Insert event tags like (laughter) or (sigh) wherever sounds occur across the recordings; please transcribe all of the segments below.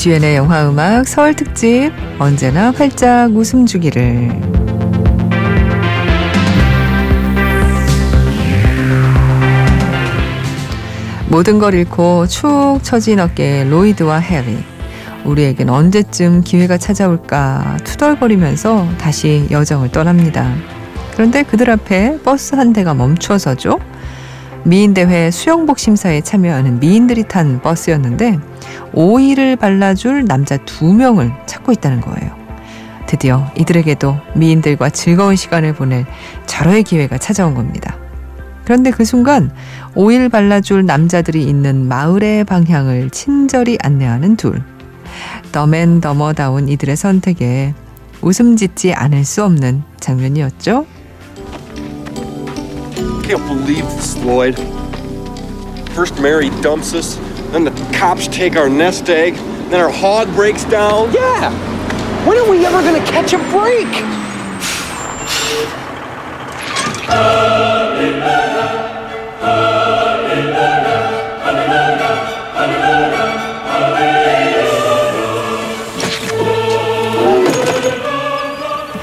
이주연의 영화음악 서울특집 언제나 활짝 웃음 주기를 모든 걸 잃고 축 처진 어깨 로이드와 해리 우리에겐 언제쯤 기회가 찾아올까 투덜거리면서 다시 여정을 떠납니다. 그런데 그들 앞에 버스 한 대가 멈춰서죠. 미인대회 수영복 심사에 참여하는 미인들이 탄 버스였는데 오일을 발라줄 남자 두 명을 찾고 있다는 거예요. 드디어 이들에게도 미인들과 즐거운 시간을 보낼 절호의 기회가 찾아온 겁니다. 그런데 그 순간 오일 발라줄 남자들이 있는 마을의 방향을 친절히 안내하는 둘. 더맨 더머다운 이들의 선택에 웃음 짓지 않을 수 없는 장면이었죠. Can't believe this, Lloyd. First Mary dumps us, then the cops take our nest egg, then our hog breaks down. Yeah! When are we ever gonna catch a break?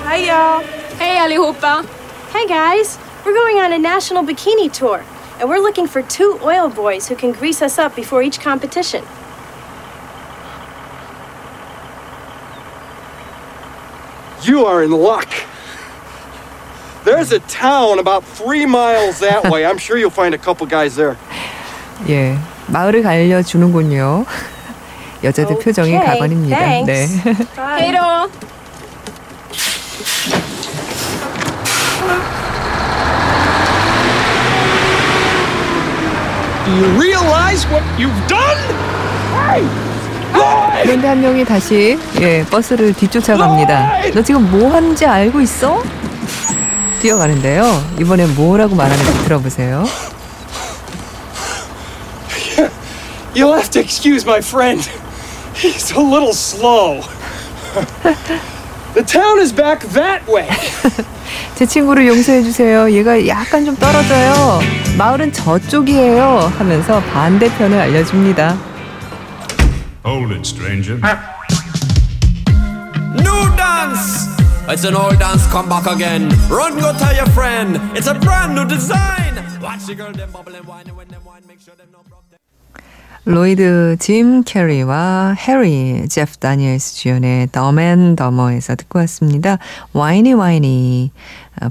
Hi, y'all. Hey, allihopa. Hey, guys. We're going on a national bikini tour, and we're looking for two oil boys who can grease us up before each competition. You are in luck. There's a town about three miles that way. I'm sure you'll find a couple guys there. (laughs) 예, 마을을 알려주는군요. 여자들 표정이 Okay, 가관입니다. 네. thanks. (laughs) Do you realize what you've done? 그런데 한 명이 다시 예, 버스를 뒤쫓아갑니다. 너 지금 뭐 하는지 알고 있어? 뛰어가는데요. 이번엔 뭐라고 말하는지 들어보세요. You'll have to excuse my friend. He's a little slow. the town is back that way. 제 친구를 용서해 주세요. 얘가 약간 좀 떨어져요. 마을은 저쪽이에요. 하면서 반대편을 알려줍니다. Hold it, stranger. New dance! It's an old dance, come back again. Run, go tell your friend. It's a brand new design. Watch the girl, them bubble and whine. When them whine, make sure them no broke. 로이드, 짐 캐리와 해리, 제프 다니엘스 주연의 더맨 더머에서 듣고 왔습니다. 와이니 와이니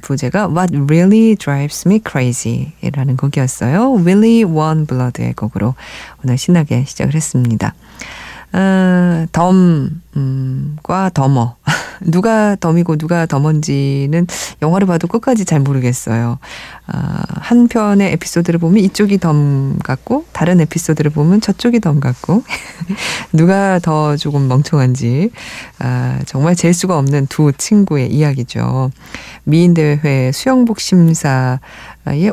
부제가 What Really Drives Me Crazy 이라는 곡이었어요. Willie One Blood의 곡으로 오늘 신나게 시작을 했습니다. 어, 덤 과 더머. (laughs) 누가 덤이고 누가 덤인지는 영화를 봐도 끝까지 잘 모르겠어요. 아, 한 편의 에피소드를 보면 이쪽이 덤 같고 다른 에피소드를 보면 저쪽이 덤 같고 (laughs) 누가 더 조금 멍청한지 아, 정말 잴 수가 없는 두 친구의 이야기죠. 미인 대회 수영복 심사에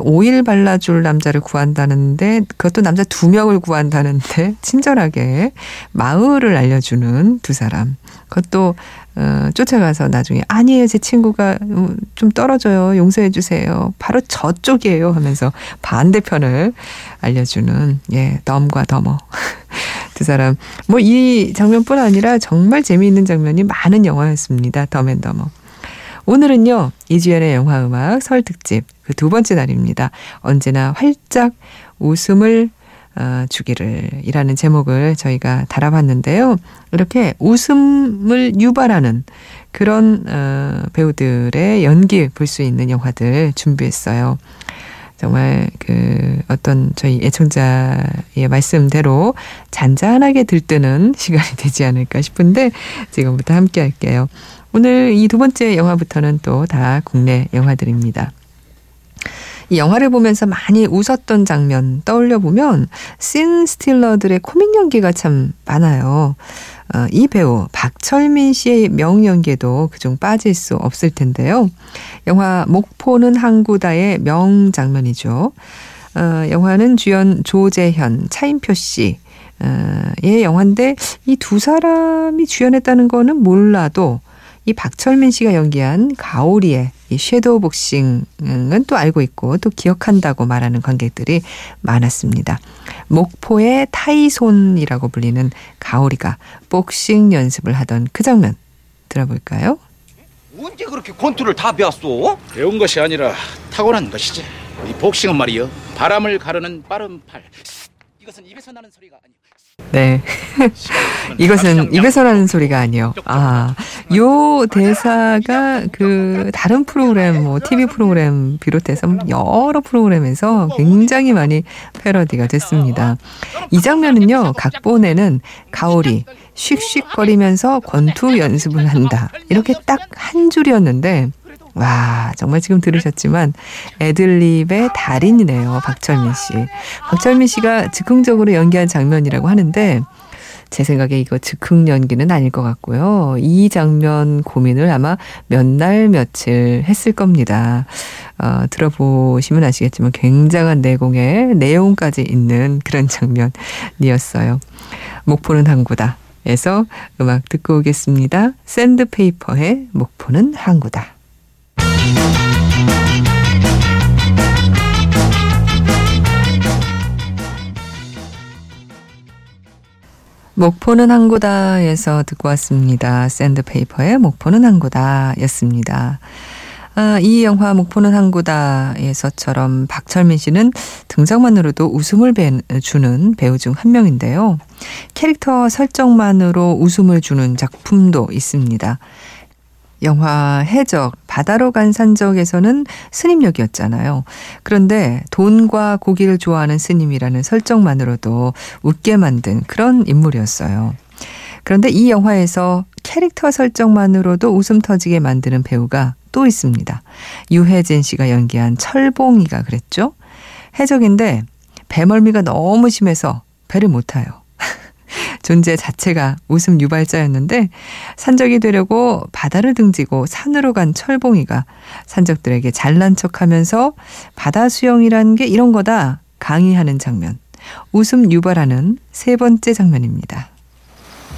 오일 발라줄 남자를 구한다는데 그것도 남자 두 명을 구한다는데 (laughs) 친절하게 마을을 알려주는 두 사람. 그것도 어, 쫓아가서 나중에 아니에요 제 친구가 음, 좀 떨어져요 용서해 주세요. 바로 저쪽이에요 하면서 반대편을 알려주는 예 덤과 더머. (laughs) 두 사람. 뭐 이 장면뿐 아니라 정말 재미있는 장면이 많은 영화였습니다 덤앤더머. 오늘은요 이주연의 영화 음악 설 특집 그 두 번째 날입니다. 언제나 활짝 웃음을 어, 주기를 이라는 제목을 저희가 달아봤는데요. 이렇게 웃음을 유발하는 그런 어, 배우들의 연기 볼 수 있는 영화들 준비했어요. 정말 그 어떤 저희 애청자의 말씀대로 잔잔하게 들뜨는 (laughs) 시간이 되지 않을까 싶은데 지금부터 함께 할게요. 오늘 이 두 번째 영화부터는 또 다 국내 영화들입니다. 이 영화를 보면서 많이 웃었던 장면 떠올려 보면 씬 스틸러들의 코믹 연기가 참 많아요. 어, 이 배우 박철민 씨의 명연기에도 그중 빠질 수 없을 텐데요. 영화 목포는 항구다의 명장면이죠. 어, 영화는 주연 조재현, 차인표 씨, 어, 의 영화인데 이 두 사람이 주연했다는 거는 몰라도 이 박철민 씨가 연기한 가오리의 이 섀도우 복싱은 또 알고 있고 또 기억한다고 말하는 관객들이 많았습니다. 목포의 타이손이라고 불리는 가오리가 복싱 연습을 하던 그 장면 들어볼까요? 언제 그렇게 권투를 다 배웠어? 배운 것이 아니라 타고난 것이지. 이 복싱은 말이요. 바람을 가르는 빠른 팔. 이것은 입에서 나는 소리가 아니오. 네. (laughs) 이것은 입에서 나는 소리가 아니요. 아, 요 대사가 그 다른 프로그램, 뭐 TV 프로그램 비롯해서 여러 프로그램에서 굉장히 많이 패러디가 됐습니다. 이 장면은요, 각본에는 가오리 씩씩거리면서 권투 연습을 한다. 이렇게 딱 한 줄이었는데, 와, 정말 지금 들으셨지만 애들립의 달인이네요. 박철민 씨. 박철민 씨가 즉흥적으로 연기한 장면이라고 하는데 제 생각에 이거 즉흥 연기는 아닐 것 같고요. 이 장면 고민을 아마 몇 날 며칠 했을 겁니다. 어, 들어보시면 아시겠지만 굉장한 내공의 내용까지 있는 그런 장면이었어요. 목포는 항구다. 에서 음악 듣고 오겠습니다. 샌드페이퍼의 목포는 항구다. 목포는 항구다에서 듣고 왔습니다. 샌드페이퍼의 목포는 항구다 였습니다. 아, 이 영화 목포는 항구다에서처럼 박철민 씨는 등장만으로도 웃음을 배, 주는 배우 중 한 명인데요. 캐릭터 설정만으로 웃음을 주는 작품도 있습니다. 영화 해적, 바다로 간 산적에서는 스님 역이었잖아요. 그런데 돈과 고기를 좋아하는 스님이라는 설정만으로도 웃게 만든 그런 인물이었어요. 그런데 이 영화에서 캐릭터 설정만으로도 웃음 터지게 만드는 배우가 또 있습니다. 유혜진 씨가 연기한 철봉이가 그랬죠. 해적인데 배멀미가 너무 심해서 배를 못 타요. 존재 자체가 웃음 유발자였는데 산적이 되려고 바다를 등지고 산으로 간 철봉이가 산적들에게 잘난 척하면서 바다 수영이라는 게 이런 거다 강의하는 장면. 웃음 유발하는 세 번째 장면입니다.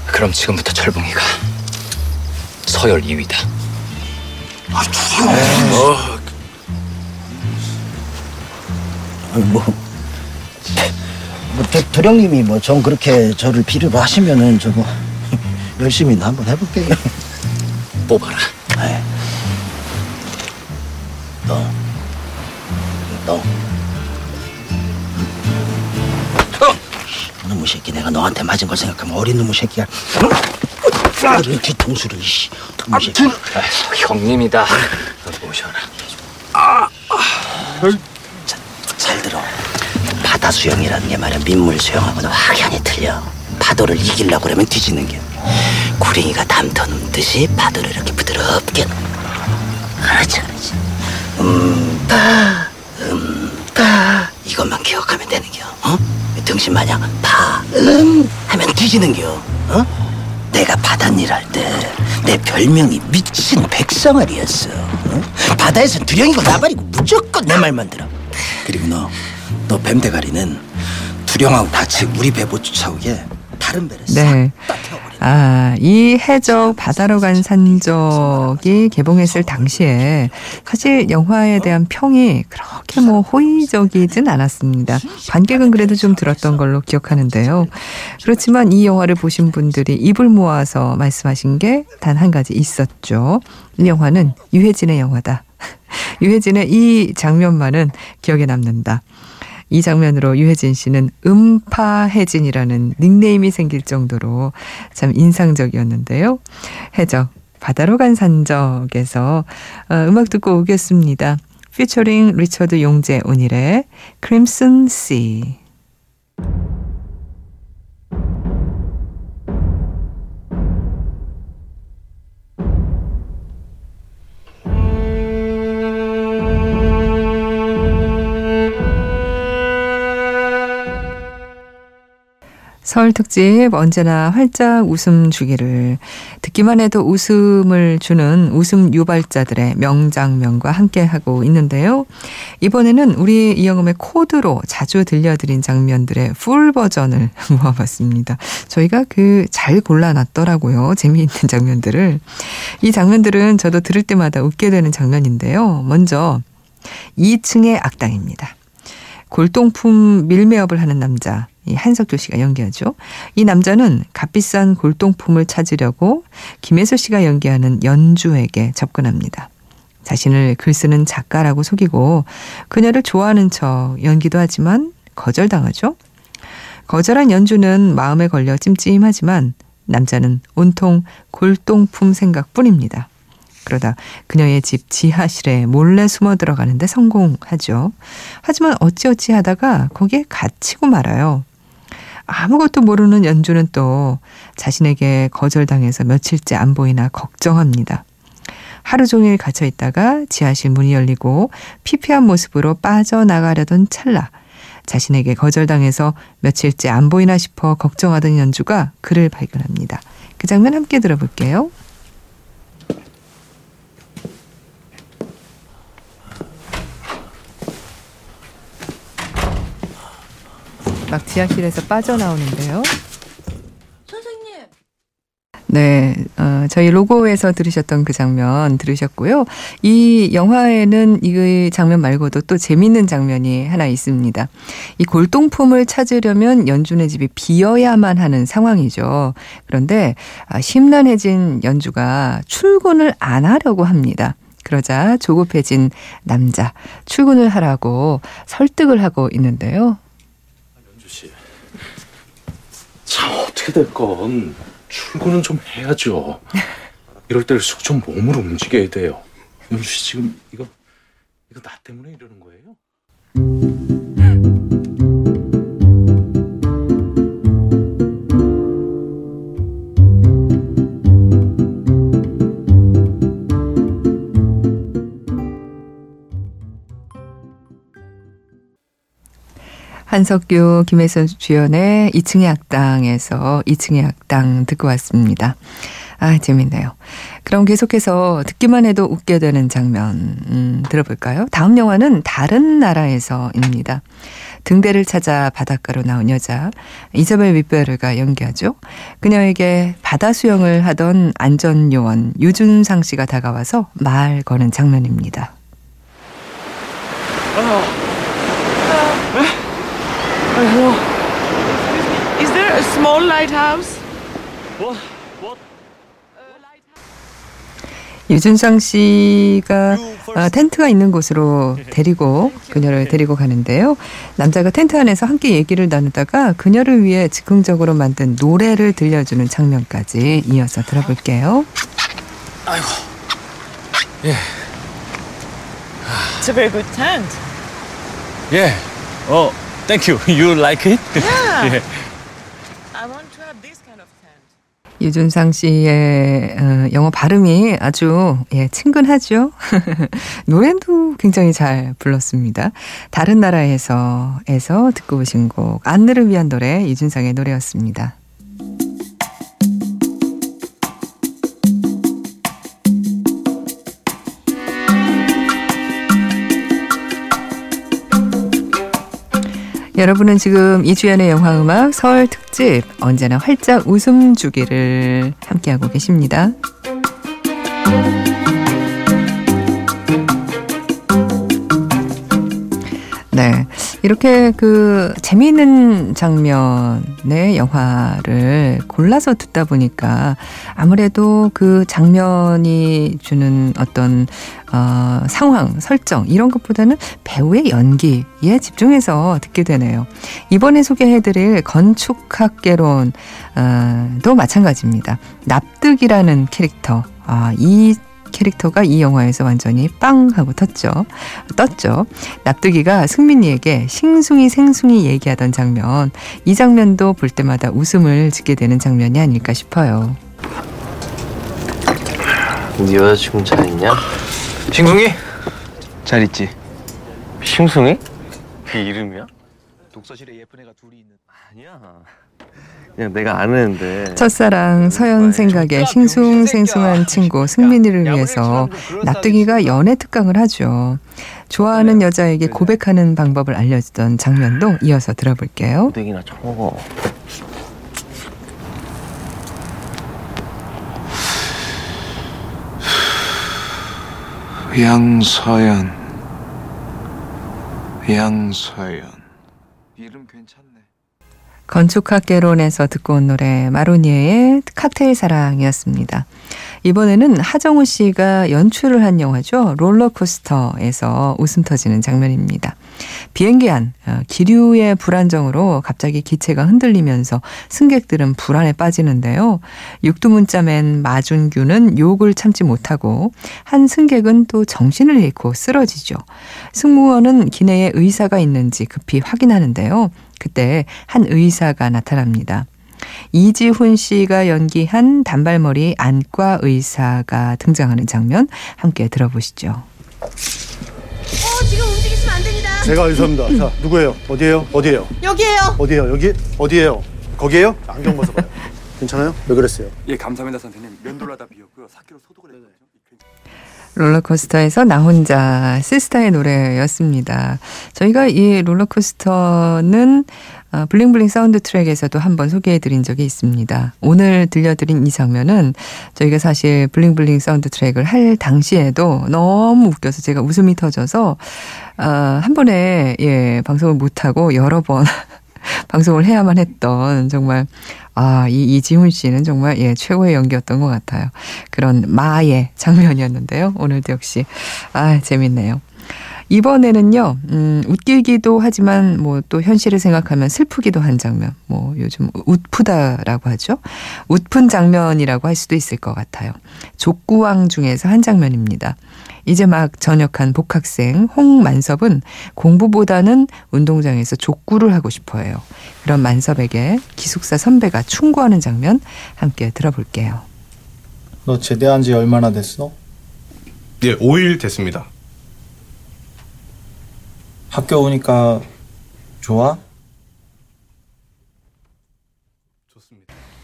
그럼 지금부터 철봉이가 서열 2위다. 뭐, 뭐 도, 도령님이 뭐 좀 그렇게 저를 필요로 하시면은 저뭐 (laughs) 열심히 한번 해볼게요. (laughs) 뽑아라. 네. 너, 너, 놈의 새끼 내가 너한테 맞은 걸 생각하면 어린 놈의 새끼야. 이런 뒤통수를 씨. 놈의 새끼. 형님이다. 모셔라. 자, 잘 들어. 바다 수영이라는 게 말이야 민물 수영하고는 확연히 틀려. 파도를 이기려고 그러면 뒤지는 게. 구랭이가 담터 눕듯이 파도를 이렇게 부드럽게. 그렇지, 그렇지. 음파, 음파. 이것만 기억하면 되는 겨. 어? 등신 마냥 파, 음 하면 뒤지는 겨. 어? 내가 바닷일 할 때 내 별명이 미친 백상아리였어. 어? 바다에선 두령이고 나발이고 무조건 내 말만 들어. 그리고 너, 너 뱀대가리는 두령하고 같이 우리 배 못 쫓아오게 다른 배를 네. 아, 이 해적 바다로 간 산적이 개봉했을 당시에 사실 영화에 대한 평이 그렇게 뭐 호의적이진 않았습니다. 관객은 그래도 좀 들었던 걸로 기억하는데요. 그렇지만 이 영화를 보신 분들이 입을 모아서 말씀하신 게 단 한 가지 있었죠. 이 영화는 유해진의 영화다. (laughs) 유해진의 이 장면만은 기억에 남는다. 이 장면으로 유해진 씨는 음파해진이라는 닉네임이 생길 정도로 참 인상적이었는데요. 해적, 바다로 간 산적에서 어, 음악 듣고 오겠습니다. 피처링 리처드 용재 온일의 크림슨 씨. 설 특집 언제나 활짝 웃음 주기를 듣기만 해도 웃음을 주는 웃음 유발자들의 명장면과 함께하고 있는데요. 이번에는 우리 이영음의 코드로 자주 들려드린 장면들의 풀 버전을 (laughs) 모아봤습니다. 저희가 그 잘 골라놨더라고요. 재미있는 장면들을. 이 장면들은 저도 들을 때마다 웃게 되는 장면인데요. 먼저 2층의 악당입니다. 골동품 밀매업을 하는 남자. 이 한석조 씨가 연기하죠. 이 남자는 값비싼 골동품을 찾으려고 김혜수 씨가 연기하는 연주에게 접근합니다. 자신을 글 쓰는 작가라고 속이고 그녀를 좋아하는 척 연기도 하지만 거절당하죠. 거절한 연주는 마음에 걸려 찜찜하지만 남자는 온통 골동품 생각뿐입니다. 그러다 그녀의 집 지하실에 몰래 숨어 들어가는데 성공하죠. 하지만 어찌어찌 하다가 거기에 갇히고 말아요. 아무것도 모르는 연주는 또 자신에게 거절당해서 며칠째 안 보이나 걱정합니다. 하루 종일 갇혀 있다가 지하실 문이 열리고 피폐한 모습으로 빠져나가려던 찰나 자신에게 거절당해서 며칠째 안 보이나 싶어 걱정하던 연주가 그를 발견합니다. 그 장면 함께 들어볼게요. 막 지하실에서 빠져나오는데요. 선생님. 네, 어, 저희 로고에서 들으셨던 그 장면 들으셨고요. 이 영화에는 이 장면 말고도 또 재밌는 장면이 하나 있습니다. 이 골동품을 찾으려면 연준의 집이 비어야만 하는 상황이죠. 그런데 아, 심란해진 연주가 출근을 안 하려고 합니다. 그러자 조급해진 남자 출근을 하라고 설득을 하고 있는데요. 참 어떻게 될건 출근은 좀 해야죠. 이럴 때일수록 좀 몸을 움직여야 돼요. 연주 씨 지금 이거 이거 나 때문에 이러는 거예요? 한석규, 김혜선 주연의 2층의 악당에서 2층의 악당 듣고 왔습니다. 아, 재밌네요. 그럼 계속해서 듣기만 해도 웃게 되는 장면, 음, 들어볼까요? 다음 영화는 다른 나라에서입니다. 등대를 찾아 바닷가로 나온 여자, 이자벨 윗베르가 연기하죠. 그녀에게 바다 수영을 하던 안전요원 유준상 씨가 다가와서 말 거는 장면입니다. Hello. Is there a small lighthouse? What? What? 유준상 씨가 아, 텐트가 있는 곳으로 (laughs) 데리고 그녀를 (laughs) 데리고 가는데요. 남자가 텐트 안에서 함께 얘기를 나누다가 그녀를 위해 즉흥적으로 만든 노래를 들려주는 장면까지 이어서 들어볼게요. 아이고. 예. It's a very good tent. 예. 어, thank you. (laughs) You like it? Yeah. (laughs) 예. I want to have this kind of tent. 유준상 씨의 어, 영어 발음이 아주 예, 친근하죠. (laughs) 노래도 굉장히 잘 불렀습니다. 다른 나라에서에서 듣고 오신 곡 안느를 위한 노래 유준상의 노래였습니다. 여러분은 지금 이주연의 영화음악 설 특집 언제나 활짝 웃음 주기를 함께하고 계십니다. 네. 이렇게 그 재미있는 장면의 영화를 골라서 듣다 보니까 아무래도 그 장면이 주는 어떤 어, 상황, 설정 이런 것보다는 배우의 연기에 집중해서 듣게 되네요. 이번에 소개해드릴 건축학개론도 마찬가지입니다. 납득이라는 캐릭터. 아, 이 캐릭터가 이 영화에서 완전히 빵 하고 텄죠. 떴죠. 납득이가 승민이에게 싱숭이 생숭이 얘기하던 장면. 이 장면도 볼 때마다 웃음을 짓게 되는 장면이 아닐까 싶어요. 네 여자친구 잘 있냐? 싱숭이? 잘 있지. 싱숭이? 그 이름이야? 독서실에 예쁜 애가 둘이 있는. 아니야. 그냥 내가 아는데. 첫사랑 서연 생각에 싱숭생숭한 친구 승민이를 위해서 납득이가 연애 특강을 하죠. 좋아하는 여자에게 고백하는 방법을 알려주던 장면도 이어서 들어볼게요. 땡이나 쳐먹어. 양서연 양서연 이름 괜찮네 건축학개론에서 듣고 온 노래 마로니에의 칵테일 사랑이었습니다. 이번에는 하정우 씨가 연출을 한 영화죠. 롤러코스터에서 웃음 터지는 장면입니다. 비행기 안 어, 기류의 불안정으로 갑자기 기체가 흔들리면서 승객들은 불안에 빠지는데요. 육두문자맨 마준규는 욕을 참지 못하고 한 승객은 또 정신을 잃고 쓰러지죠. 승무원은 기내에 의사가 있는지 급히 확인하는데요. 그때 한 의사가 나타납니다. 이지훈 씨가 연기한 단발머리 안과 의사가 등장하는 장면 함께 들어보시죠. 제가 의사입니다. 자, 누구예요? 어디예요? 어디예요? 여기에요. 어디예요? 여기? 어디예요? 거기에요? 안경 벗어봐요. 괜찮아요? 왜 그랬어요? 예, 감사합니다, 선생님. 면도를 하다 비었고요. 4kg 소독을 했거든요. 롤러코스터에서 나 혼자 시스타의 노래였습니다. 저희가 이 롤러코스터는 어, 블링블링 사운드 트랙에서도 한번 소개해드린 적이 있습니다. 오늘 들려드린 이 장면은 저희가 사실 블링블링 사운드 트랙을 할 당시에도 너무 웃겨서 제가 웃음이 터져서 어, 한 번에 예 방송을 못하고 여러 번 (laughs) 방송을 해야만 했던 정말 아, 이 이지훈 씨는 정말 예, 최고의 연기였던 것 같아요. 그런 마의 장면이었는데요. 오늘도 역시 아, 재밌네요. 이번에는요, 음, 웃기기도 하지만 뭐 또 현실을 생각하면 슬프기도 한 장면. 뭐 요즘 웃프다라고 하죠. 웃픈 장면이라고 할 수도 있을 것 같아요. 족구왕 중에서 한 장면입니다. 이제 막 전역한 복학생 홍만섭은 공부보다는 운동장에서 족구를 하고 싶어 해요. 그런 만섭에게 기숙사 선배가 충고하는 장면 함께 들어볼게요. 너 제대한 지 얼마나 됐어? 예, 5일 됐습니다. 학교 오니까 좋아?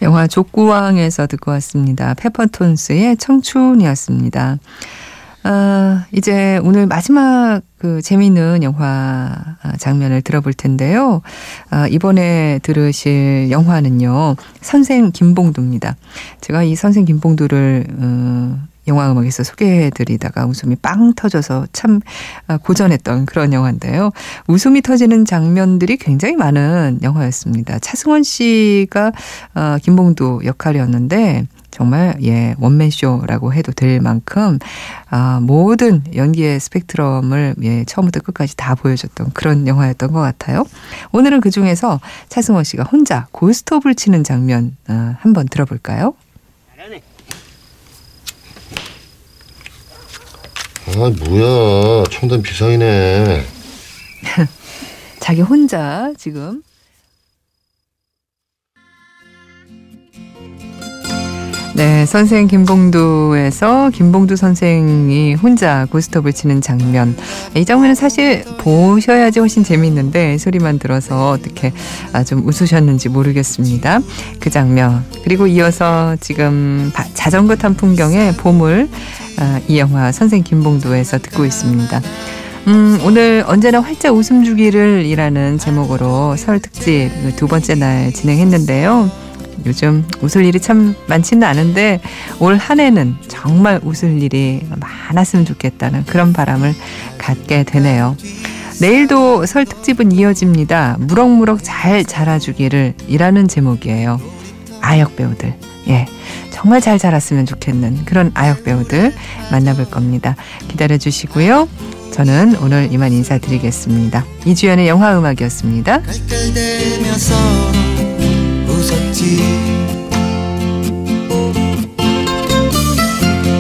영화 족구왕에서 듣고 왔습니다. 페퍼톤스의 청춘이었습니다. 아, 이제 오늘 마지막 그 재미있는 영화 장면을 들어볼 텐데요. 아, 이번에 들으실 영화는요. 선생 김봉두입니다. 제가 이 선생 김봉두를 어, 영화 음악에서 소개해 드리다가 웃음이 빵 터져서 참 고전했던 그런 영화인데요. 웃음이 터지는 장면들이 굉장히 많은 영화였습니다. 차승원 씨가 어, 김봉두 역할이었는데 정말 예 원맨쇼라고 해도 될 만큼 아 모든 연기의 스펙트럼을 예 처음부터 끝까지 다 보여줬던 그런 영화였던 것 같아요. 오늘은 그 중에서 차승원 씨가 혼자 고스톱을 치는 장면 아, 한번 들어볼까요? 아 뭐야 청담 비상이네. (laughs) 자기 혼자 지금 네, 선생 김봉두에서 김봉두 선생이 혼자 고스톱을 치는 장면. 이 장면은 사실 보셔야지 훨씬 재미있는데 소리만 들어서 어떻게 아, 좀 웃으셨는지 모르겠습니다. 그 장면. 그리고 이어서 지금 자전거 탄 풍경의 보물 아, 이 영화 선생 김봉두에서 듣고 있습니다. 음, 오늘 언제나 활짝 웃음 주기를 이라는 제목으로 설 특집 두 번째 날 진행했는데요. 요즘 웃을 일이 참 많지는 않은데 올 한 해는 정말 웃을 일이 많았으면 좋겠다는 그런 바람을 갖게 되네요. 내일도 설 특집은 이어집니다. 무럭무럭 잘 자라주기를 이라는 제목이에요. 아역 배우들. 예. 정말 잘 자랐으면 좋겠는 그런 아역 배우들 만나볼 겁니다. 기다려 주시고요. 저는 오늘 이만 인사드리겠습니다. 이주연의 영화 음악이었습니다.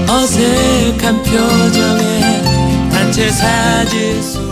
어색한 표정에 단체 사진 속